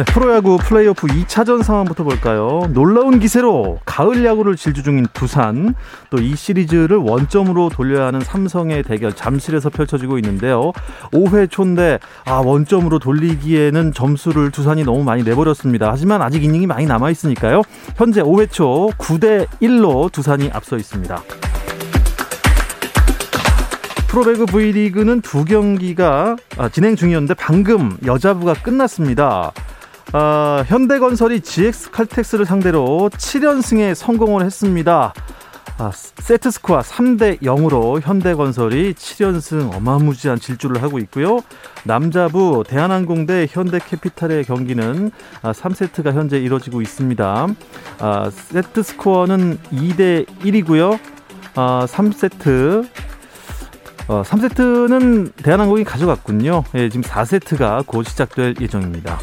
네, 프로야구 플레이오프 2차전 상황부터 볼까요? 놀라운 기세로 가을 야구를 질주 중인 두산, 또 이 시리즈를 원점으로 돌려야 하는 삼성의 대결 잠실에서 펼쳐지고 있는데요. 5회 초인데 아, 원점으로 돌리기에는 점수를 두산이 너무 많이 내버렸습니다. 하지만 아직 이닝이 많이 남아 있으니까요. 현재 5회 초 9대 1로 두산이 앞서 있습니다. 프로배구 V리그는 두 경기가 아, 진행 중이었는데 방금 여자부가 끝났습니다. 어, 현대건설이 GX 칼텍스를 상대로 7연승에 성공을 했습니다. 아, 세트 스코어 3대 0으로 현대건설이 7연승 어마무지한 질주를 하고 있고요. 남자부 대한항공 대 현대캐피탈의 경기는 아, 3세트가 현재 이뤄지고 있습니다. 아, 세트 스코어는 2대 1이고요. 아, 3세트 어, 3세트는 대한항공이 가져갔군요. 예, 지금 4세트가 곧 시작될 예정입니다.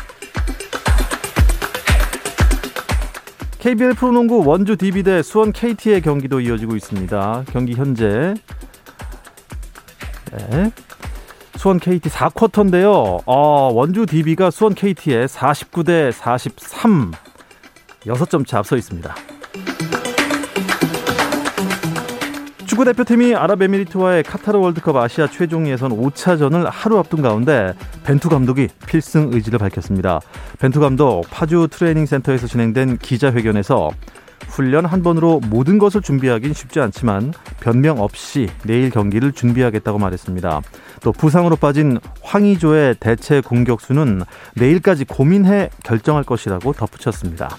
KBL 프로농구 원주 DB 대 수원 KT의 경기도 이어지고 있습니다. 경기 현재 네. 수원 KT 4쿼터인데요. 어, 원주 DB가 수원 KT에 49대 43 6점 차 앞서 있습니다. 축구 대표팀이 아랍에미리트와의 카타르 월드컵 아시아 최종 예선 5차전을 하루 앞둔 가운데 벤투 감독이 필승 의지를 밝혔습니다. 벤투 감독 파주 트레이닝 센터에서 진행된 기자회견에서 훈련 한 번으로 모든 것을 준비하긴 쉽지 않지만 변명 없이 내일 경기를 준비하겠다고 말했습니다. 또 부상으로 빠진 황의조의 대체 공격수는 내일까지 고민해 결정할 것이라고 덧붙였습니다.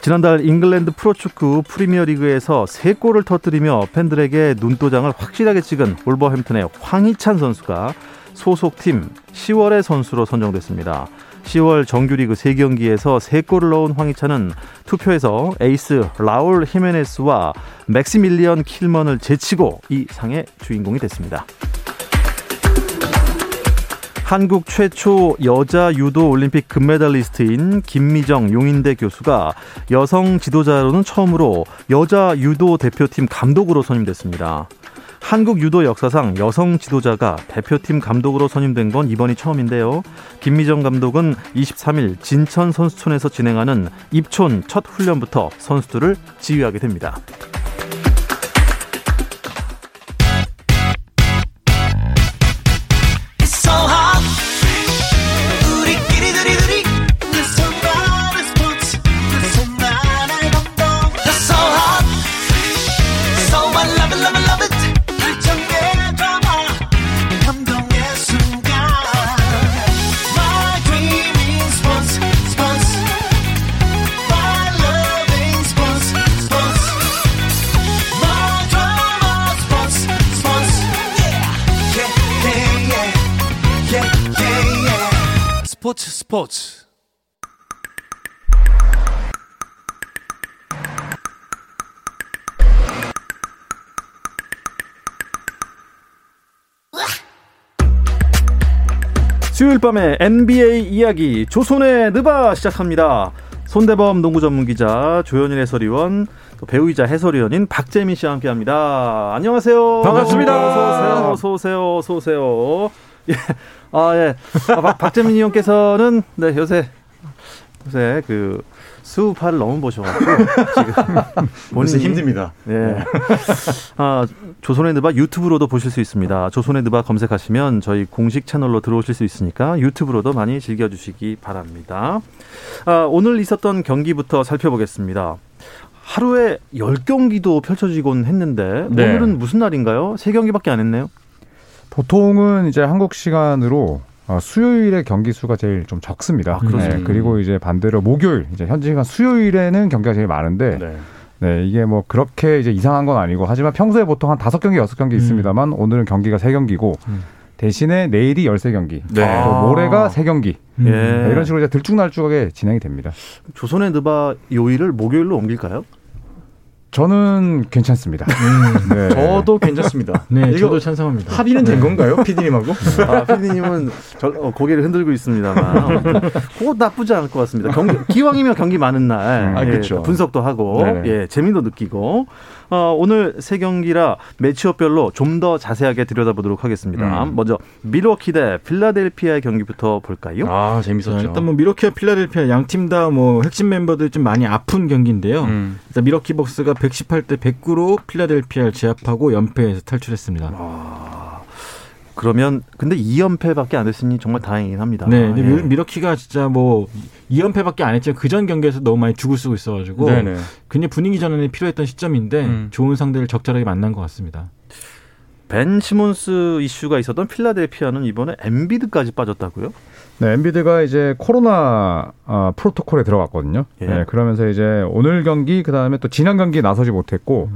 지난달 잉글랜드 프로축구 프리미어리그에서 세 골을 터뜨리며 팬들에게 눈도장을 확실하게 찍은 울버햄튼의 황희찬 선수가 소속팀 10월의 선수로 선정됐습니다. 10월 정규리그 3경기에서 3골을 넣은 황희찬은 투표에서 에이스 라울 히메네스와 맥시밀리언 킬먼을 제치고 이 상의 주인공이 됐습니다. 한국 최초 여자 유도 올림픽 금메달리스트인 김미정 용인대 교수가 여성 지도자로는 처음으로 여자 유도 대표팀 감독으로 선임됐습니다. 한국 유도 역사상 여성 지도자가 대표팀 감독으로 선임된 건 이번이 처음인데요. 김미정 감독은 23일 진천 선수촌에서 진행하는 입촌 첫 훈련부터 선수들을 지휘하게 됩니다. 스포츠 수요일 밤에 NBA 이야기 조선의 느바 시작합니다. 손대범 농구 전문 기자 조현일 해설위원 배우이자 해설위원인 박재민 씨와 함께합니다. 안녕하세요. 반갑습니다. 어서 오세요. 어서 오세요. 어서 오세요. 예. 아 예. 아, 박, 박재민 의원께서는 네 요새 요새 그 수우파를 너무 보셔가지고 지금 본인이 힘듭니다. 예. 아 조선의 느바 유튜브로도 보실 수 있습니다. 조선의 느바 검색하시면 저희 공식 채널로 들어오실 수 있으니까 유튜브로도 많이 즐겨주시기 바랍니다. 아, 오늘 있었던 경기부터 살펴보겠습니다. 하루에 10경기도 펼쳐지곤 했는데 네. 오늘은 무슨 날인가요? 3경기밖에 안 했네요. 보통은 이제 한국 시간으로 어, 수요일에 경기 수가 제일 좀 적습니다. 아? 네, 그리고 이제 반대로 목요일, 이제 현지 시간 수요일에는 경기가 제일 많은데 네. 네, 이게 뭐 그렇게 이제 이상한 건 아니고 하지만 평소에 보통 한 다섯 경기 여섯 경기 있습니다만 오늘은 경기가 세 경기고 대신에 내일이 열세 경기 네. 또 모레가 세 경기 예. 네, 이런 식으로 이제 들쭉날쭉하게 진행이 됩니다. 조선의 느바 요일을 목요일로 옮길까요? 저는 괜찮습니다. 네. 저도 괜찮습니다. 네, 이거 저도 찬성합니다. 합의는 된 건가요, PD님하고? 아, 피디님은 저, 어, 고개를 흔들고 있습니다만 그거 나쁘지 않을 것 같습니다. 경기, 기왕이면 경기 많은 날 아, 예, 그렇죠. 분석도 하고 네. 예, 재미도 느끼고 어, 오늘 세 경기라 matchup별로 좀 더 자세하게 들여다보도록 하겠습니다. 음. 먼저 밀워키 대 필라델피아의 경기부터 볼까요? 아, 자, 재밌었죠. 일단 뭐 밀워키와 필라델피아 양 팀 다 뭐 핵심 멤버들 좀 많이 아픈 경기인데요. 음. 일단 밀워키 벅스가 118대 109로 필라델피아를 제압하고 연패에서 탈출했습니다. 그러면 근데 2연패밖에 안 됐으니 정말 다행이긴 합니다. 네, 근데 예. 미- 미러키가 진짜 뭐 2연패밖에 안 했지만 그전 경기에서 너무 많이 죽을 쓰고 있어가지고 네네. 굉장히 분위기 전환이 필요했던 시점인데 음. 좋은 상대를 적절하게 만난 것 같습니다. 벤 시몬스 이슈가 있었던 필라델피아는 이번에 엔비드까지 빠졌다고요? 네, 엔비드가 이제 코로나 어, 프로토콜에 들어갔거든요. 예. 네, 그러면서 이제 오늘 경기 그 다음에 또 지난 경기 나서지 못했고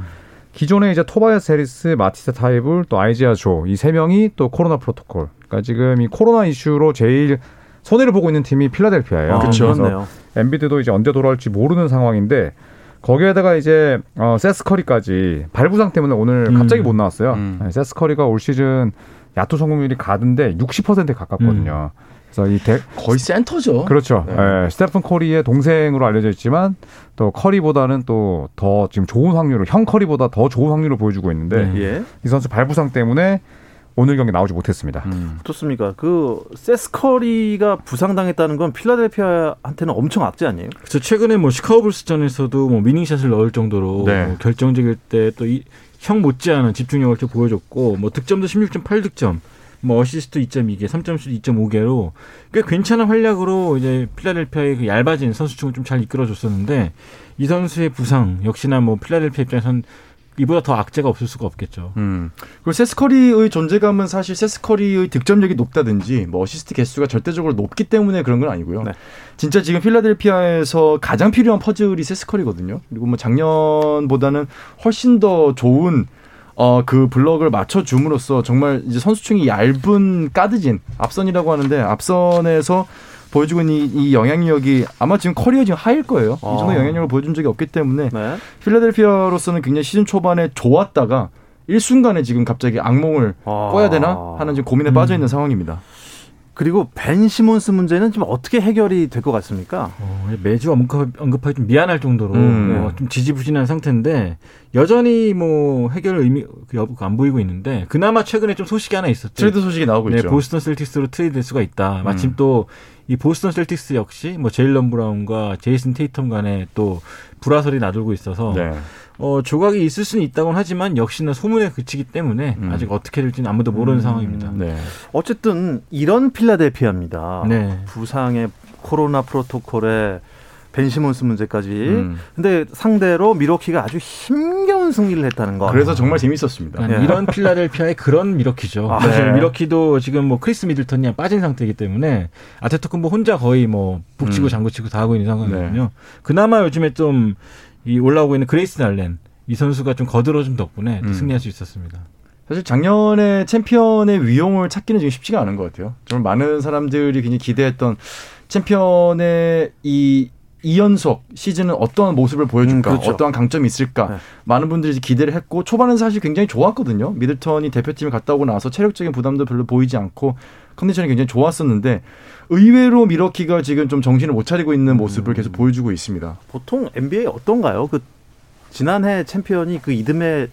기존에 이제 토바이어스 해리스, 마티스 타이블, 또 아이재아 조 이 세 명이 또 코로나 프로토콜. 그러니까 지금 이 코로나 이슈로 제일 손해를 보고 있는 팀이 필라델피아예요. 아, 그렇네요. 엠비드도 이제 언제 돌아올지 모르는 상황인데 거기에다가 이제 어, 세스 커리까지 발부상 때문에 오늘 음. 갑자기 못 나왔어요. 음. 네, 세스 커리가 올 시즌 야투 성공률이 가드인데 60%에 가깝거든요. 그래서 이 대, 거의 센터죠. 그렇죠. 네. 예, 스테픈 커리의 동생으로 알려져 있지만 또 커리보다는 또 더 지금 좋은 확률을 형 커리보다 더 좋은 확률을 보여주고 있는데 네. 예. 이 선수 발부상 때문에 오늘 경기 나오지 못했습니다. 음. 어떻습니까? 그 세스 커리가 부상당했다는 건 필라델피아한테는 엄청 악재 아니에요? 그래서 최근에 뭐 시카고 불스전에서도 뭐 winning shot을 넣을 정도로 네. 뭐 결정적일 때 또 형 못지않은 집중력을 또 보여줬고 뭐 득점도 16.8득점, 뭐 어시스트 2.2개, 3점슛 2.5개로 꽤 괜찮은 활약으로 이제 필라델피아의 그 얇아진 선수층을 좀 잘 이끌어줬었는데 이 선수의 부상 역시나 뭐 필라델피아 입장에선 이보다 더 악재가 없을 수가 없겠죠. 음. 그리고 세스 커리의 존재감은 사실 세스 커리의 득점력이 높다든지 뭐 어시스트 개수가 절대적으로 높기 때문에 그런 건 아니고요. 네. 진짜 지금 필라델피아에서 가장 필요한 퍼즐이 세스 커리거든요. 그리고 뭐 작년보다는 훨씬 더 좋은 어, 그 블럭을 맞춰줌으로써 정말 이제 선수층이 얇은 가드진 앞선이라고 하는데 앞선에서 보여주고 있는 이, 이 영향력이 아마 지금 커리어 지금 high일 거예요. 아. 이 정도 영향력을 보여준 적이 없기 때문에 네. 필라델피아로서는 굉장히 시즌 초반에 좋았다가 일순간에 지금 갑자기 악몽을 아. 꿔야 되나 하는 지금 고민에 빠져 있는 상황입니다. 그리고 벤 시몬스 문제는 지금 어떻게 해결이 될 것 같습니까? 어, 매주 언급, 언급하기 좀 미안할 정도로 음. 어, 좀 지지부진한 상태인데 여전히 뭐 해결 기미 그 여부가 안 보이고 있는데 그나마 최근에 좀 소식이 하나 있었죠. 트레이드 소식이 나오고 네, 있죠. 보스턴 셀틱스로 트레이드될 수가 있다. 마침 음. 또이 보스턴 셀틱스 역시 뭐 제일런 브라운과 제이슨 테이텀 간에 또 불화설이 나돌고 있어서 네. 어, 조각이 있을 수는 있다고는 하지만 역시나 소문에 그치기 때문에 음. 아직 어떻게 될지는 아무도 모르는 상황입니다. 네. 어쨌든 이런 필라델피아입니다. 네. 부상의 코로나 프로토콜에 벤 시몬스 문제까지. 음. 근데 상대로 밀워키가 아주 힘겨운 승리를 했다는 거. 그래서 정말 재밌었습니다. 아니, 예. 이런 필라델피아의 그런 밀워키죠. 아, 사실 네. 밀워키도 지금 뭐 크리스 미들턴이 빠진 상태이기 때문에 아데토쿤보 혼자 거의 뭐 북치고 음. 장구치고 다 하고 있는 상황이거든요. 네. 그나마 요즘에 좀 이 올라오고 있는 그레이슨 알렌 이 선수가 좀 거들어준 덕분에 또 음. 승리할 수 있었습니다. 사실 작년에 챔피언의 위용을 찾기는 지금 쉽지가 않은 것 같아요. 정말 많은 사람들이 굉장히 기대했던 챔피언의 이 2연속 시즌은 어떠한 모습을 보여줄까, 음, 그렇죠. 어떠한 강점이 있을까, 네. 많은 분들이 기대를 했고, 초반은 사실 굉장히 좋았거든요. 미들턴이 대표팀에 갔다 오고 나서 체력적인 부담도 별로 보이지 않고, 컨디션이 굉장히 좋았었는데, 의외로 미러키가 지금 좀 정신을 못 차리고 있는 모습을 계속 보여주고 있습니다. 보통 NBA 어떤가요? 그 지난해 챔피언이 그 이듬해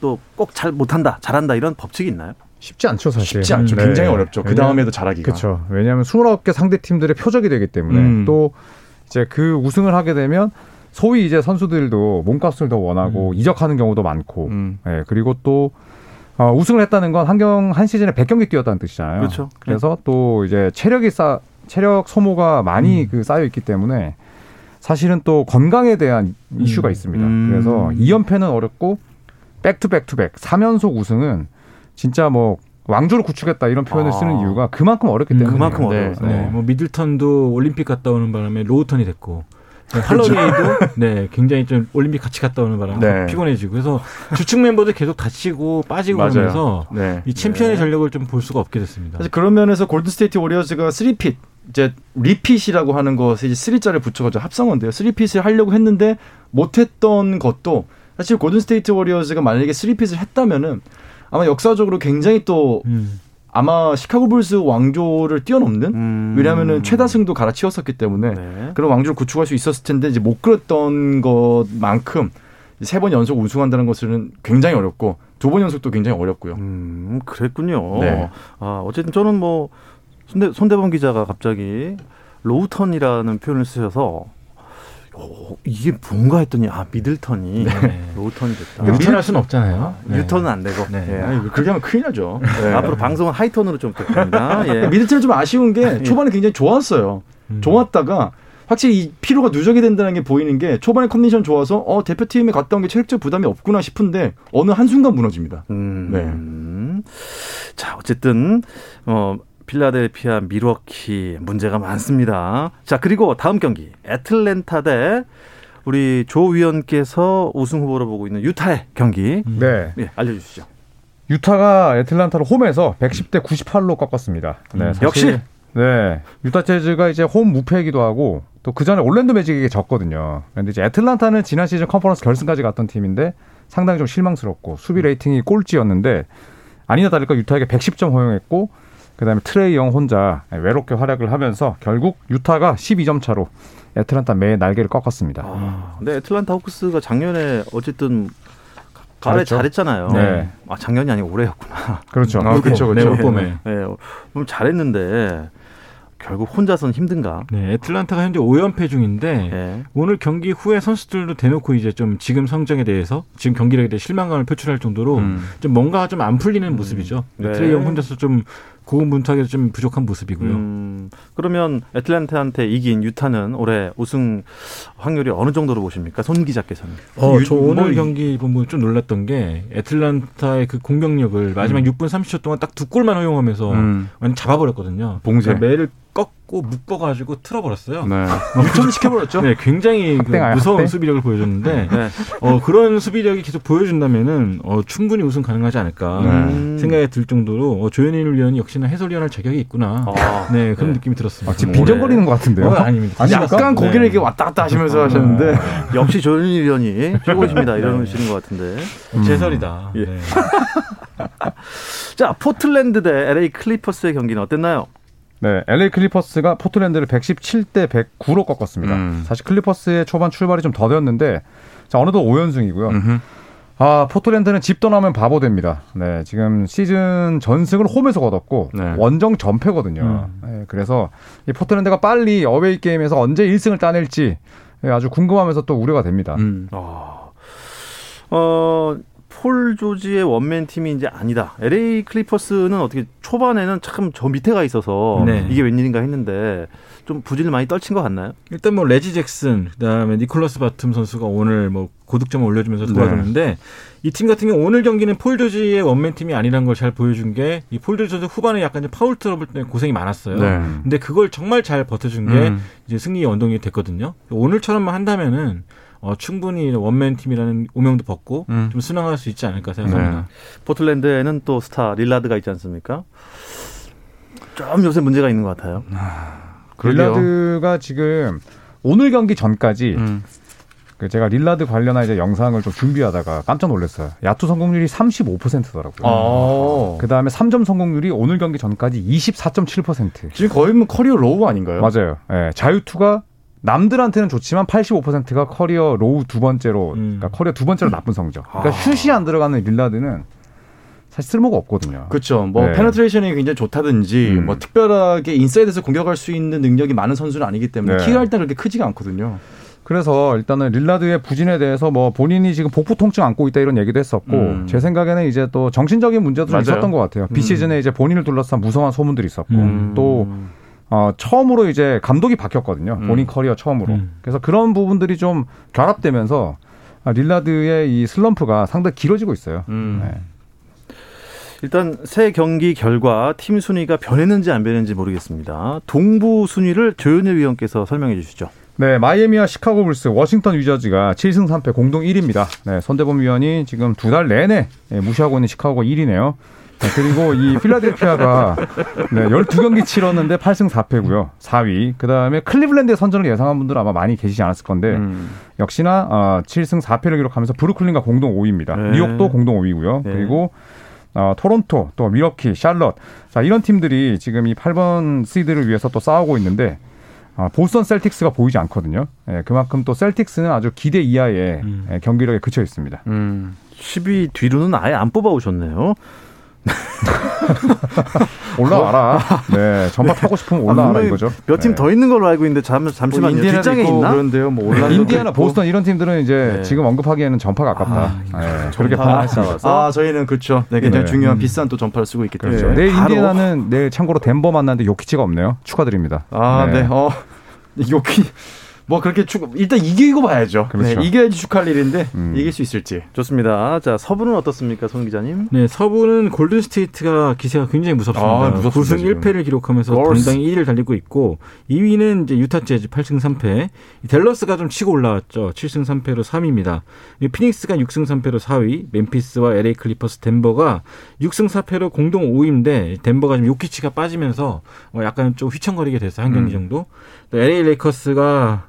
또 꼭 잘 못한다, 잘한다 이런 법칙이 있나요? 쉽지 않죠, 사실. 쉽지 않죠. 네. 굉장히 어렵죠. 그 다음에도 잘하기가. 그렇죠. 왜냐하면 29개 상대 팀들의 표적이 되기 때문에 음. 또 이제 그 우승을 하게 되면 소위 이제 선수들도 몸값을 더 원하고 이적하는 경우도 많고, 음. 예, 그리고 또 어, 우승을 했다는 건 한경 한 시즌에 100경기 뛰었다는 뜻이잖아요. 그렇죠. 그래서 또 이제 체력이 쌓 체력 소모가 많이 음. 그 쌓여 있기 때문에 사실은 또 건강에 대한 이슈가 있습니다. 음. 그래서 2연패는 어렵고 백투백투백 3연속 우승은 진짜 뭐 왕조를 구축했다 이런 표현을 아. 쓰는 이유가 그만큼 어렵기 음, 때문에 그만큼 네, 어려워서. 네, 뭐 미들턴도 올림픽 갔다 오는 바람에 로우턴이 됐고 할러데이도 네 굉장히 좀 올림픽 같이 갔다 오는 바람에 네. 피곤해지고 그래서 주축 멤버들 계속 다치고 빠지고 맞아요. 그러면서 네. 이 챔피언의 전력을 좀 볼 수가 없게 됐습니다. 사실 그런 면에서 골든 스테이트 워리어즈가 3peat 이제 repeat이라고 하는 것에 이제 3자를 붙여가지고 합성어인데요. 3peat을 하려고 했는데 못했던 것도 사실 골든 스테이트 워리어즈가 만약에 3peat을 했다면은 아마 역사적으로 굉장히 또 음. 아마 시카고 불스 왕조를 뛰어넘는 음. 왜냐하면은 최다승도 갈아치웠었기 때문에 네. 그런 왕조를 구축할 수 있었을 텐데 이제 못 그랬던 것만큼 세 번 연속 우승한다는 것은 굉장히 어렵고 두 번 연속도 굉장히 어렵고요. 음, 그랬군요. 네. 아, 어쨌든 저는 뭐 손대, 손대범 기자가 갑자기 로우턴이라는 표현을 쓰셔서 어, 이게 뭔가 했더니 아 미들턴이 네. 로우턴이 됐다. 유턴할 수는 없잖아요. 네. 유턴은 안 되고 네. 예. 아니, 그렇게 하면 큰일 나죠. 네. 앞으로 방송은 하이턴으로 좀 부탁드립니다. 예. 미들턴이 좀 아쉬운 게 초반에 굉장히 좋았어요. 음. 좋았다가 확실히 이 피로가 누적이 된다는 게 보이는 게 초반에 컨디션 좋아서 어 대표팀에 갔다 온 게 체력적 부담이 없구나 싶은데 어느 한순간 무너집니다. 음. 자, 어쨌든 어 필라델피아 밀워키 문제가 많습니다. 자, 그리고 다음 경기 애틀랜타 대 우리 조 위원께서 우승 후보로 보고 있는 유타의 경기 네. 예, 알려주시죠. 유타가 애틀란타를 홈에서 110대 98로 꺾었습니다. 네, 음, 사실- 역시? 네. 유타 재즈가 이제 홈 무패이기도 하고 또 그 전에 올랜도 매직에게 졌거든요. 근데 이제 애틀란타는 지난 시즌 컨퍼런스 결승까지 갔던 팀인데 상당히 좀 실망스럽고 수비 rating이 꼴찌였는데 아니나 다를까 유타에게 110점 허용했고 그다음에 트레이 영 혼자 외롭게 활약을 하면서 결국 유타가 12점 차로 애틀란타 매 날개를 꺾었습니다. 아, 근데 애틀란타 호크스가 작년에 어쨌든 가을에 잘했죠. 잘했잖아요. 네. 아, 작년이 아니고 올해였구나. 그렇죠. 아, 그렇죠, 네, 그렇죠. 올 봄에. 예, 좀 잘했는데 결국 혼자서는 힘든가? 네, 애틀란타가 현재 5연패 중인데 예. 오늘 경기 후에 선수들도 대놓고 이제 좀 지금 성적에 대해서 지금 경기력에 대해 실망감을 표출할 정도로 음. 좀 뭔가 좀 안 풀리는 모습이죠. 네. 트레이 형 혼자서 좀 고군분투하게 좀 부족한 모습이고요. 음, 그러면 애틀랜타한테 이긴 유타는 올해 우승 확률이 어느 정도로 보십니까? 손 기자께서는. 어, 유- 저 오늘 뭐 이- 경기 보면 좀 놀랐던 게 애틀란타의 그 공격력을 마지막 6분 30초 동안 딱 두 골만 허용하면서 음. 완전 잡아버렸거든요. 봉쇄. 그러니까 매를 꺾고 묶어가지고 틀어버렸어요. 네. 유턴 시켜버렸죠. 네, 굉장히 그 무서운 학대? 수비력을 보여줬는데 네. 어, 그런 수비력이 계속 보여준다면은 어, 충분히 우승 가능하지 않을까 네. 음. 생각이 들 정도로 어, 조현일 위원이 역시나 해설위원할 자격이 있구나. 아, 네 그런 네. 느낌이 들었습니다. 아, 지금 올해- 빈정거리는 것 같은데요. 어, 아닙니다. 아닙니까? 약간 고개를 네. 이렇게 왔다 갔다 하시면서 하셨는데 역시 조현일 위원이 최고십니다. 이러시는 것 같은데. 제설이다. 예. 네. 자, 포틀랜드 대 LA 클리퍼스의 경기는 어땠나요? 네, LA 클리퍼스가 포틀랜드를 117대 109로 꺾었습니다. 음. 사실 클리퍼스의 초반 출발이 좀 더뎠는데 자, 어느덧 5연승이고요. 음흠. 아, 포틀랜드는 집 떠나면 바보 됩니다. 네, 지금 시즌 전승을 홈에서 거뒀고 네. 원정 전패거든요. 네, 그래서 이 포틀랜드가 빨리 away game에서 언제 1승을 따낼지 예, 아주 궁금하면서 또 우려가 됩니다. 음. 어, 어, 폴 조지의 one-man team이 이제 아니다. LA 클리퍼스는 어떻게 초반에는 참 저 밑에 가 있어서 네. 이게 웬일인가 했는데 좀 부진을 많이 떨친 것 같나요? 일단 뭐 레지 잭슨 그다음에 니콜라스 바툼 선수가 오늘 뭐 고득점을 올려주면서 네. 도와줬는데 이팀 같은 경우 오늘 경기는 폴 조지의 one-man team이 아니라는 걸잘 보여준 게 이 폴 조지 선수 후반에 약간 좀 foul trouble 때문에 고생이 많았어요. 네. 근데 그걸 정말 잘 버텨준 게 음. 이제 승리의 원동력이 됐거든요. 오늘처럼만 한다면은 어, 충분히 one-man team이라는 오명도 벗고 음. 좀 순항할 수 있지 않을까 생각합니다. 포틀랜드에는 또 스타 릴라드가 있지 않습니까? 좀 요새 문제가 있는 것 같아요. 그러게요. 릴라드가 지금 오늘 경기 전까지 음. 그 제가 릴라드 관련한 이제 영상을 좀 준비하다가 깜짝 놀랐어요. 야투 성공률이 35%더라고요. 아. 그 다음에 3점 성공률이 오늘 경기 전까지 24.7%. 지금 거의 뭐 career low 아닌가요? 맞아요. 예, 자유투가 남들한테는 좋지만 85%가 career low 두 번째로, 음. 그러니까 커리어 두 번째로 나쁜 성적. 그러니까 아. 슛이 안 들어가는 릴라드는 사실 쓸모가 없거든요. 그렇죠. 뭐 네. penetration이 굉장히 좋다든지 음. 뭐 특별하게 inside에서 공격할 수 있는 능력이 많은 선수는 아니기 때문에 네. 키가 일단 그렇게 크지가 않거든요. 그래서 일단은 릴라드의 부진에 대해서 뭐 본인이 지금 복부 통증 안고 있다 이런 얘기도 했었고 음. 제 생각에는 이제 또 정신적인 문제도 좀. 있었던 것 같아요. 비시즌에 이제 본인을 둘러싼 무성한 소문들이 있었고 음. 또 어, 처음으로 이제 감독이 바뀌었거든요. 음. 본인 커리어 처음으로. 음. 그래서 그런 부분들이 좀 결합되면서 아, 릴라드의 이 슬럼프가 상당히 길어지고 있어요. 음. 네. 일단 세 경기 결과 팀 순위가 변했는지 안 변했는지 모르겠습니다. 동부 순위를 조현일 위원께서 설명해 주시죠. 네, 마이애미와 시카고 불스, 워싱턴 위저즈가 7승 3패 공동 1위입니다. 네, 손대범 위원이 지금 두 달 내내 네, 무시하고 있는 시카고가 1위네요. 네, 그리고 이 필라델피아가 네, 12경기 치렀는데 8승 4패고요. 4위. 그다음에 클리블랜드의 선전을 예상한 분들은 아마 많이 계시지 않았을 건데 음. 역시나 어, 7승 4패를 기록하면서 브루클린과 공동 5위입니다. 네. 뉴욕도 공동 5위고요. 네. 그리고 어, 토론토, 또 미러키, 샬럿. 자, 이런 팀들이 지금 이 8번 시드를 위해서 또 싸우고 있는데 아, 보스턴 셀틱스가 보이지 않거든요. 예, 그만큼 또 셀틱스는 아주 기대 이하의 음. 예, 경기력에 그쳐 있습니다. 음. 10위 뒤로는 아예 안 뽑아 오셨네요. 올라와라. 네, 전파 타고 싶으면 올라와라 이거죠. 몇 팀더 있는 걸로 알고 있는데 잠, 잠시만요. 뭐 인디애나도 뒷장에 있고 있나? 그런데요. 뭐 네. 올란도 인디아나, 보스턴 이런 팀들은 이제 네. 지금 언급하기에는 전파가 아깝다. 네, 그렇게. 아까워서. 아 저희는 그렇죠. 네, 굉장히 네. 중요한 음. 비싼 또 전파를 쓰고 있기 때문에. 그렇죠. 내일 바로. 인디애나는 내일 참고로 덴버 만나는데 요키치가 없네요. 축하드립니다. 아, 네. 어, 욕이 뭐 그렇게 축 일단 이기고 봐야죠. 그렇죠. 네, 이겨야지 축하할 일인데 음. 이길 수 있을지. 좋습니다. 자, 서부는 어떻습니까, 송 기자님? 네, 서부는 골든 스테이트가 기세가 굉장히 무섭습니다. 아, 무섭습니다, 9승 지금. 1패를 기록하면서 월스. 당당히 1위를 달리고 있고 2위는 이제 유타 재즈 8승 3패. 댈러스가 좀 치고 올라왔죠. 7승 3패로 3위입니다. 피닉스가 6승 3패로 4위. 멤피스와 LA 클리퍼스 덴버가 6승 4패로 공동 5위인데 덴버가 지금 요키치가 빠지면서 어, 약간 좀 휘청거리게 됐어요. 한 경기 음. 정도. 또 LA 레이커스가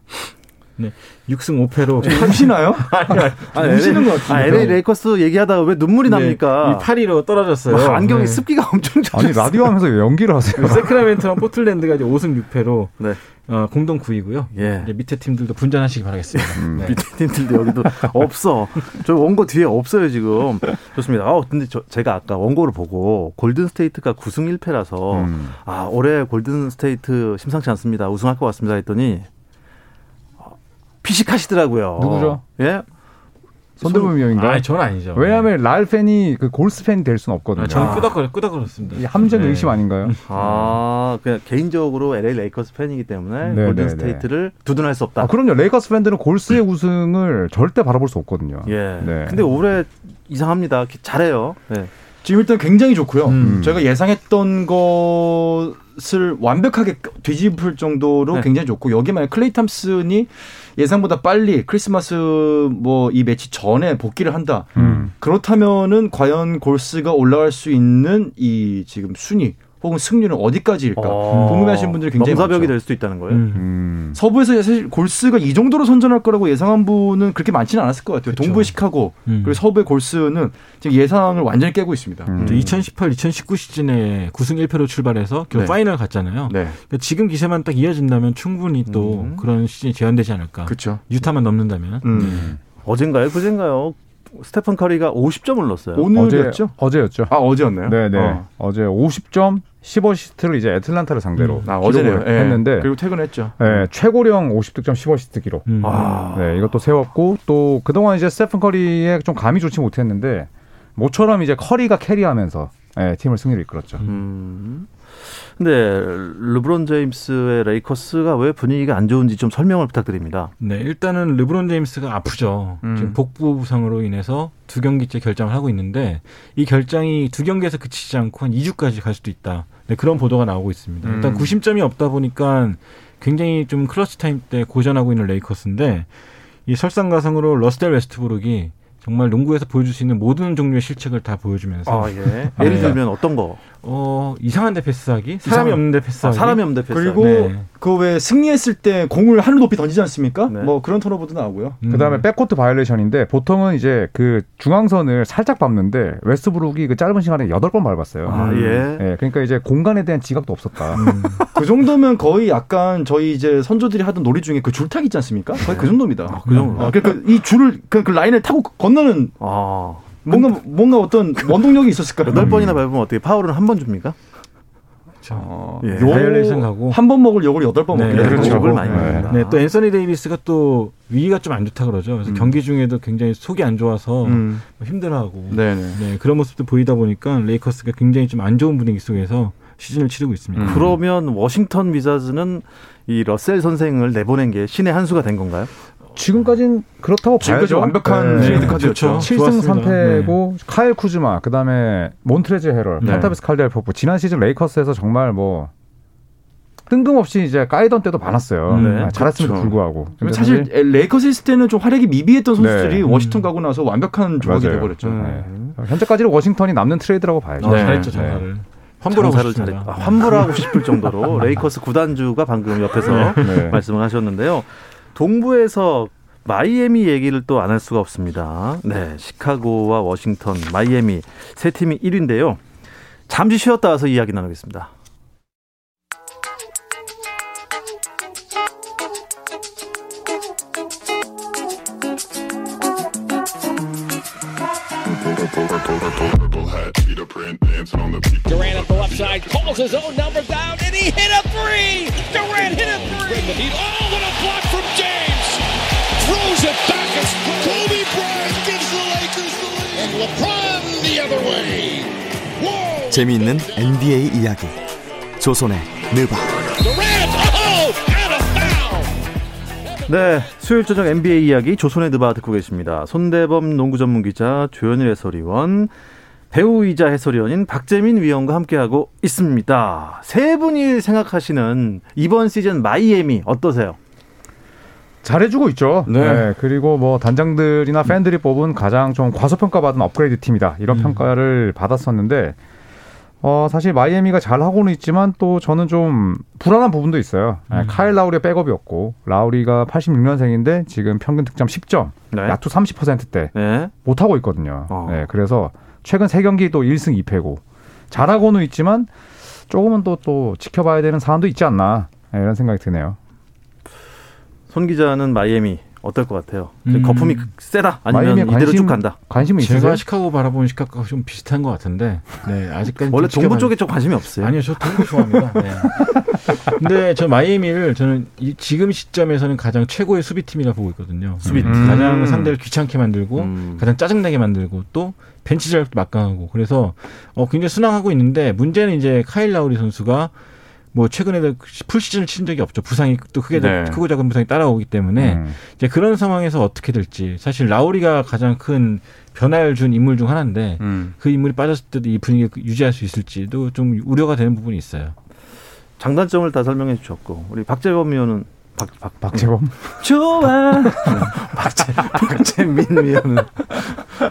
네, 6승 5패로 우시나요? 아니, 아니, 아니, 우시는 LA 것 같은데. 아, LA 레이커스 얘기하다가 왜 눈물이 납니까? 이 8위로 떨어졌어요. 막 안경에 네. 습기가 엄청 젖어. 아니 라디오 하면서 왜 연기를 하세요? 새크라멘토랑 포틀랜드가 이제 5승 6패로 네. 어, 공동 9위고요. 예. 이제 밑에 팀들도 분전하시기 바라겠습니다. 음. 네. 밑에 팀들도 여기도 없어. 저 원고 뒤에 없어요 지금. 좋습니다. 아 근데 저, 제가 아까 원고를 보고 골든 스테이트가 9승 1패라서 음. 아 올해 골든 스테이트 심상치 않습니다. 우승할 것 같습니다 했더니 어, 피식하시더라고요. 누구죠? 예. 손대범 위원인가? 아, 저는 아니죠. 왜냐하면 랄 팬이 그 골스 팬이 될 수는 없거든요. 아, 저는 끄덕거려, 끄덕거렸습니다. 이 함정 네. 의심 아닌가요? 아 그냥 개인적으로 LA 레이커스 팬이기 때문에 네, 골든 네, 스테이트를 두둔할 수 없다. 아, 그럼요. 레이커스 팬들은 골스의 우승을 절대 바라볼 수 없거든요. 예. 네. 근데 올해 이상합니다. 잘해요. 네. 지금 일단 굉장히 좋고요. 음. 저희가 예상했던 것을 완벽하게 뒤집을 정도로 네. 굉장히 좋고 여기 만약 클레이 탐슨이 예상보다 빨리 크리스마스 뭐 이 매치 전에 복귀를 한다. 음. 그렇다면은 과연 골스가 올라갈 수 있는 이 지금 순위 혹은 승률은 어디까지일까 어, 궁금해하시는 분들이 굉장히 넘사벽이 많죠. 될 수도 있다는 거예요. 음. 음. 서부에서 사실 골스가 이 정도로 선전할 거라고 예상한 분은 그렇게 많지는 않았을 것 같아요. 그쵸. 동부의 시카고 음. 그리고 서부의 골스는 지금 예상을 완전히 깨고 있습니다. 음. 2018, 2019 시즌에 9승 1패로 출발해서 결국 네. 파이널 갔잖아요. 네, 그러니까 지금 기세만 딱 이어진다면 충분히 또 음. 그런 시즌이 재현되지 않을까. 그렇죠. 유타만 넘는다면. 음. 어젠가요? 그젠가요? 스테픈 커리가 50점을 넣었어요. 오늘이었죠? 어제, 어제였죠. 아 어제였나요? 네네. 어. 어. 제 50점, 10어시스트를 이제 애틀란타를 상대로 아 어제네요. 기록을 예. 했는데 그리고 퇴근했죠. 네, 최고령 50득점 10어시스트 기록. 음. 아, 네, 이것도 세웠고 또 그동안 이제 스테픈 커리의 좀 감이 좋지 못했는데 모처럼 이제 커리가 carry하면서 네, 팀을 승리를 이끌었죠. 음. 근데 르브론 제임스의 레이커스가 왜 분위기가 안 좋은지 좀 설명을 부탁드립니다. 네, 일단은 르브론 제임스가 아프죠. 음. 지금 복부 부상으로 인해서 두 경기째 결장을 하고 있는데 이 결장이 두 경기에서 그치지 않고 한 2주까지 갈 수도 있다. 네, 그런 보도가 나오고 있습니다. 일단 음. 구심점이 없다 보니까 굉장히 좀 clutch time 때 고전하고 있는 레이커스인데 이 설상가상으로 러셀 웨스트브룩이 정말 농구에서 보여줄 수 있는 모든 종류의 실책을 다 보여주면서 아, 예. 예를 네. 들면 어떤 거? 어 이상한 데 패스하기, 사람이 이상한- 없는데 아, 패스하기, 사람이 없는 데 패스. 그리고 네. 그왜 승리했을 때 공을 하늘 높이 던지지 않습니까? 네. 뭐 그런 턴오버도 나오고요. 음. 그다음에 백코트 바이올레이션인데 보통은 이제 그 중앙선을 살짝 밟는데 웨스트브룩이 그 짧은 시간에 8번 밟았어요. 아, 예. 네, 그러니까 이제 공간에 대한 지각도 없었다. 음. 그 정도면 거의 약간 저희 이제 선조들이 하던 놀이 중에 그 줄타기 있지 않습니까? 거의 그 정도입니다. 그 정도. 어, 그러니까 이 줄을 그, 그 라인을 타고 건너는 아, 뭔가 뭔가 어떤 원동력이 있었을 까요? 여덟 번이나 밟으면 어떻게 파울은 한 번 줍니까? 어, 예. 요- 바이올레이션 가고. 한 번 먹을 욕을 여덟 번 네, 먹게 되는 그렇죠. 욕을 많이 네. 먹는다. 네, 또 앤서니 데이비스가 또 위가 좀 안 좋다 그러죠. 그래서 음. 경기 중에도 굉장히 속이 안 좋아서 음. 뭐 힘들어하고 네네. 네, 그런 모습도 보이다 보니까 레이커스가 굉장히 좀 안 좋은 분위기 속에서 시즌을 치르고 있습니다. 음. 그러면 워싱턴 위자즈는 이 러셀 선생을 내보낸 게 신의 한 수가 된 건가요? 지금까지는 그렇다고 지금까지 봐야죠. 완벽한 네. 트레이드 카드였죠. 그렇죠. 7승 좋았습니다. 3패고 카일 쿠즈마, 그다음에 몬트레즈 해럴, 네. 판타베스 칼델 포프 지난 시즌 레이커스에서 정말 뭐 뜬금없이 이제 까이던 때도 많았어요. 네. 아, 잘했음에도 그렇죠. 불구하고. 근데 사실 레이커스 있을 때는 좀 활약이 미비했던 선수들이 네. 워싱턴 가고 나서 완벽한 조각이 맞아요. 돼버렸죠. 음. 네. 현재까지는 워싱턴이 남는 트레이드라고 봐야죠. 어, 네. 잘했죠 네. 장사를. 환불하고. 잘했, 아, 환불하고 싶을 정도로 레이커스 구단주가 방금 옆에서 네. 말씀을 하셨는데요. 동부에서 마이애미 얘기를 또 안 할 수가 없습니다. 네, 시카고와 워싱턴, 마이애미 세 팀이 1위인데요. 잠시 쉬었다 와서 이야기 나누겠습니다. Durant at the left side calls his own number down and he hit a three. Durant hit a three. Oh, what a block from James. Throws it back as Kobe Bryant gives the Lakers the lead. And LeBron the other way. Whoa. 재미있는 NBA 이야기 조선의 느바 Durant. Oh, and a foul. 네, 수요일 저녁 NBA 이야기 조선의 드바 듣고 계십니다. 손대범 농구 전문 기자, 조현일 해설위원, 배우이자 해설위원인 박재민 위원과 함께하고 있습니다. 세 분이 생각하시는 이번 시즌 마이애미 어떠세요? 잘해주고 있죠. 네. 네. 그리고 뭐 단장들이나 팬들이 뽑은 가장 좀 과소평가받은 업그레이드 팀이다. 이런 평가를 받았었는데, 어, 사실 마이애미가 잘 하고는 있지만 또 저는 좀 불안한 부분도 있어요. 네, 카일 라우리의 백업이었고, 라우리가 86년생인데 지금 평균 득점 10점, 네. 야투 30%대 네. 못 하고 있거든요. 어. 네, 그래서 최근 세 경기 또 1승 2패고, 잘하고는 있지만 조금은 또, 또 지켜봐야 되는 사안도 있지 않나. 네, 이런 생각이 드네요. 손 기자는 마이애미 어떨 것 같아요? 음. 거품이 세다 아니면 이대로 관심- 쭉 간다? 관심이 있으세요? 제가 시카고 바라보는 시각과 좀 비슷한 것 같은데, 네 아직까지 원래 좀 동부 지켜봐야- 쪽에 좀 관심이 없어요. 아니요, 저 동부 좋아합니다. 네. 근데 저 마이애미를 저는 이 지금 시점에서는 가장 최고의 수비팀이라 보고 있거든요. 수비 음. 가장 상대를 귀찮게 만들고 음. 가장 짜증나게 만들고 또 벤치 전략도 막강하고 그래서 어 굉장히 순항하고 있는데 문제는 이제 카일 라우리 선수가 뭐 최근에도 풀 시즌을 치른 적이 없죠. 부상이 또 크게 네. 크고 작은 부상이 따라오기 때문에 음. 이제 그런 상황에서 어떻게 될지 사실 라우리가 가장 큰 변화를 준 인물 중 하나인데 음. 그 인물이 빠졌을 때도 이 분위기를 유지할 수 있을지도 좀 우려가 되는 부분이 있어요. 장단점을 다 설명해 주셨고 우리 박재범 위원은 박, 박, 박재범? 좋아. 박재, 박재민 위원은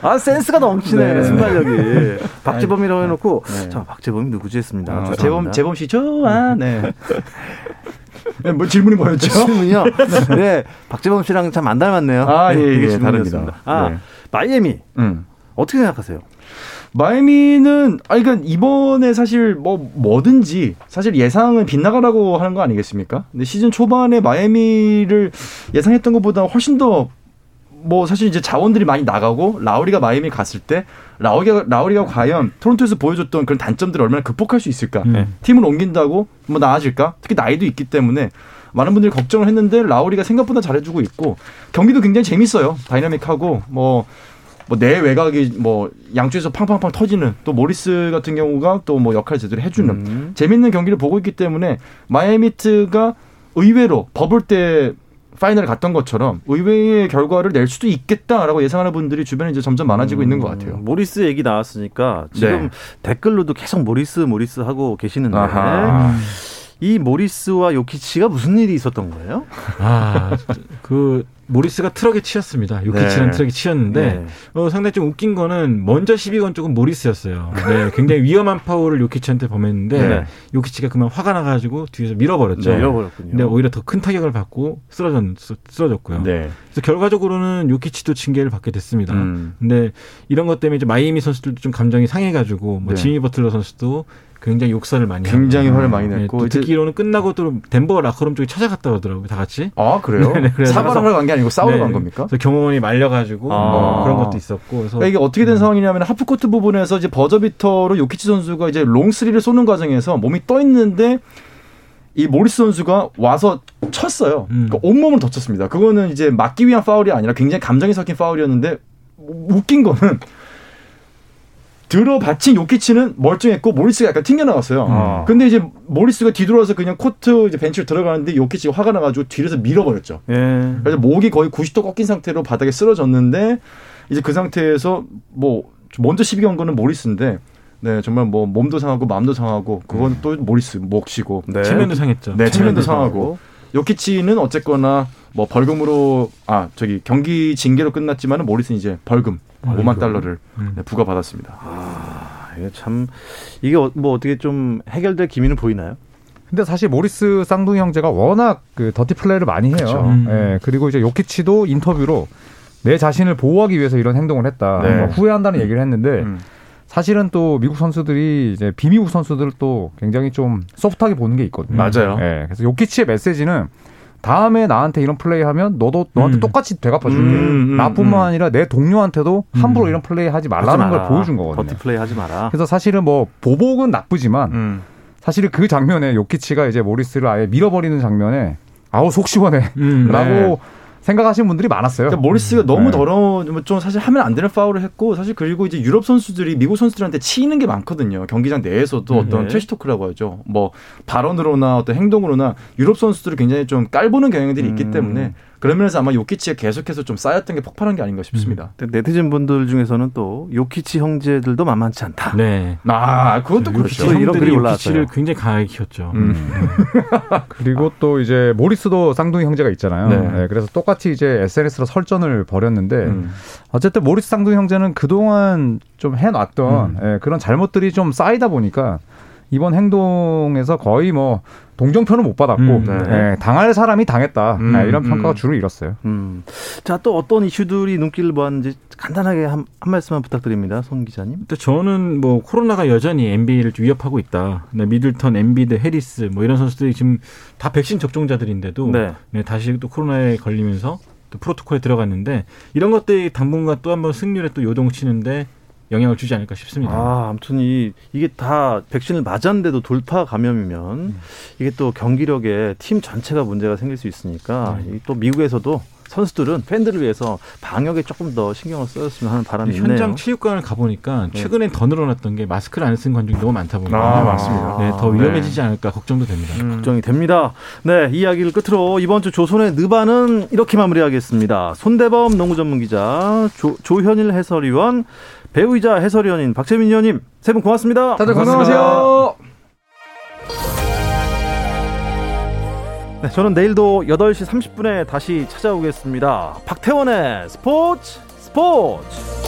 아 센스가 넘치네 네. 순발력이 박재범이라고 해놓고 네. 자 박재범이 누구지 했습니다. 아. 재범 재범 씨 좋아. 네. 네, 뭐 질문이 뭐였죠? 질문이요. 네, 박재범 씨랑 참 안 닮았네요. 아, 네, 예, 이게 예. 다릅니다. 아, 네. 마이애미 음. 어떻게 생각하세요? 마이애미는 아니 그러니까 이번에 사실 뭐 뭐든지 사실 예상은 빗나가라고 하는 거 아니겠습니까? 근데 시즌 초반에 마이애미를 예상했던 것보다 훨씬 더 뭐 사실 이제 자원들이 많이 나가고 라우리가 마이애미 갔을 때 라우리가 라우리가 과연 토론토에서 보여줬던 그런 단점들을 얼마나 극복할 수 있을까? 음. 팀을 옮긴다고 뭐 나아질까? 특히 나이도 있기 때문에 많은 분들이 걱정을 했는데 라우리가 생각보다 잘해주고 있고 경기도 굉장히 재밌어요. 다이나믹하고 뭐 뭐 내외곽이 뭐 양쪽에서 팡팡팡 터지는 또 모리스 같은 경우가 또 뭐 역할 제대로 해주는 음. 재밌는 경기를 보고 있기 때문에 마이애미 히트가 의외로 버블 때 파이널을 갔던 것처럼 의외의 결과를 낼 수도 있겠다라고 예상하는 분들이 주변에 이제 점점 많아지고 있는 것 같아요. 음, 모리스 얘기 나왔으니까 지금 네. 댓글로도 계속 모리스 모리스 하고 계시는데 아하. 이 모리스와 요키치가 무슨 일이 있었던 거예요? 아, 그 모리스가 트럭에 치였습니다. 요키치는 네. 트럭에 치였는데 네. 어, 상당히 좀 웃긴 거는 먼저 시비 건 쪽은 모리스였어요. 네, 굉장히 위험한 파울을 요키치한테 범했는데 네. 요키치가 그만 화가 나가지고 뒤에서 밀어버렸죠. 네. 밀어버렸군요. 근데 오히려 더 큰 타격을 받고 쓰러졌, 쓰러졌고요. 네. 그래서 결과적으로는 요키치도 징계를 받게 됐습니다. 음. 근데 이런 것 때문에 이제 마이애미 선수들도 좀 감정이 상해가지고 뭐 네. 지미 버틀러 선수도 굉장히 욕설을 많이 굉장히. 화를 많이 네, 냈고 또 이제- 듣기로는 끝나고 또 덴버 라커룸 쪽에 찾아갔다 그러더라고요, 다 같이. 아 그래요? 네, 네, 사과를 하러 간 게 아니고 싸우러 네. 간 겁니까? 그래서 경호원이 말려가지고 아. 뭐 그런 것도 있었고 그래서 그러니까 이게 어떻게 된 상황이냐면 하프 코트 부분에서 이제 버저비터로 요키치 선수가 이제 롱스리를 쏘는 과정에서 몸이 떠 있는데 이 모리스 선수가 와서 쳤어요. 음. 그러니까 온몸을 덮쳤습니다. 그거는 이제 막기 위한 파울이 아니라 굉장히 감정이 섞인 파울이었는데 웃긴 거는 들이받힌 요키치는 멀쩡했고 모리스가 약간 튕겨나갔어요. 아. 근데 이제 모리스가 뒤돌아서 그냥 코트 이제 벤치로 들어가는데 요키치가 화가 나가지고 뒤에서 밀어버렸죠. 예. 그래서 목이 거의 90도 꺾인 상태로 바닥에 쓰러졌는데 이제 그 상태에서 뭐 먼저 시비 건 거는 모리스인데 네, 정말 뭐 몸도 상하고 마음도 상하고 그건 또 모리스 몫이고 네. 체면도 상했죠. 네, 체면도 상하고 요키치는 어쨌거나 뭐 벌금으로 아 저기 경기 징계로 끝났지만은 모리스는 이제 벌금 5만 달러를 음. 네, 부과받았습니다. 아, 이게 참 이게 어- 뭐 어떻게 좀 해결될 기미는 보이나요? 근데 사실 모리스 쌍둥이 형제가 워낙 그 더티 플레이를 많이 해요. 그쵸. 음. 예, 그리고 이제 요키치도 인터뷰로 내 자신을 보호하기 위해서 이런 행동을 했다. 네. 뭐 후회한다는 얘기를 했는데 음. 사실은 또 미국 선수들이 이제 비미국 선수들을 또 굉장히 좀 소프트하게 보는 게 있거든요. 맞아요. 예, 그래서 요키치의 메시지는 다음에 나한테 이런 플레이 하면 나도 너한테 음. 똑같이 되갚아 줄게. 음, 음, 나뿐만 음. 아니라 내 동료한테도 함부로 음. 이런 플레이 하지 하지 말라는 걸 마라. 보여준 거거든요. 더티 플레이 하지 마라. 그래서 사실은 뭐 보복은 나쁘지만 음. 사실 그 장면에 요키치가 이제 모리스를 아예 밀어버리는 장면에 아우 속 시원해 음, 라고 네. 생각하시는 분들이 많았어요. 그러니까 모리스가 너무 네. 더러운 좀 사실 하면 안 되는 파울을 했고 사실 그리고 이제 유럽 선수들이 미국 선수들한테 치이는 게 많거든요. 경기장 내에서도 음, 어떤 네. 트래시토크라고 하죠. 뭐 발언으로나 어떤 행동으로나 유럽 선수들을 굉장히 좀 깔보는 경향들이 있기 음. 때문에 그런 면에서 아마 요키치가 계속해서 좀 쌓였던 게 폭발한 게 아닌가 싶습니다. 근데 네티즌 분들 중에서는 또 요키치 형제들도 만만치 않다. 네. 아, 그것도 요키치 그렇죠. 이런 글이 요키치를 올라왔어요. 굉장히 강하게 키웠죠. 음. 그리고 또 이제 모리스도 쌍둥이 형제가 있잖아요. 네. 네, 그래서 똑같이 이제 SNS로 설전을 벌였는데 음. 어쨌든 모리스 쌍둥이 형제는 그동안 좀 해놨던 예, 그런 잘못들이 좀 쌓이다 보니까 이번 행동에서 거의 뭐 동정표는 못 받았고 음, 네. 예, 당할 사람이 당했다 음, 예, 이런 음. 평가가 주로 이뤘어요. 음. 자, 또 어떤 이슈들이 눈길을 모았는지 간단하게 한, 한 말씀만 부탁드립니다. 손 기자님. 근데 저는 뭐 코로나가 여전히 NBA를 위협하고 있다. 네, 미들턴, 엠비드, 해리스 뭐 이런 선수들이 지금 다 백신 접종자들인데도 네. 네, 다시 또 코로나에 걸리면서 또 프로토콜에 들어갔는데 이런 것들이 당분간 또 한번 승률에 또 요동치는데 영향을 주지 않을까 싶습니다. 아, 아무튼 이 이게 다 백신을 맞았는데도 돌파 감염이면 이게 또 경기력에 팀 전체가 문제가 생길 수 있으니까 이또 미국에서도 선수들은 팬들을 위해서 방역에 조금 더 신경을 써줬으면 하는 바람이 있네요. 현장 체육관을 가보니까 네. 최근엔 더 늘어났던 게 마스크를 안쓴 관중이 너무 많다 보니까 아, 맞습니다. 네, 더 위험해지지 않을까 걱정도 됩니다. 음. 걱정이 됩니다. 네, 이야기를 끝으로 이번 주 조선의 느바는 이렇게 마무리하겠습니다. 손대범 농구 전문 기자, 조, 조현일 해설위원, 배우이자 해설위원인 박재민 위원님, 세 분 고맙습니다. 다들 고맙습니다. 건강하세요. 네, 저는 내일도 8시 30분에 다시 찾아오겠습니다. 박태원의 스포츠 스포츠!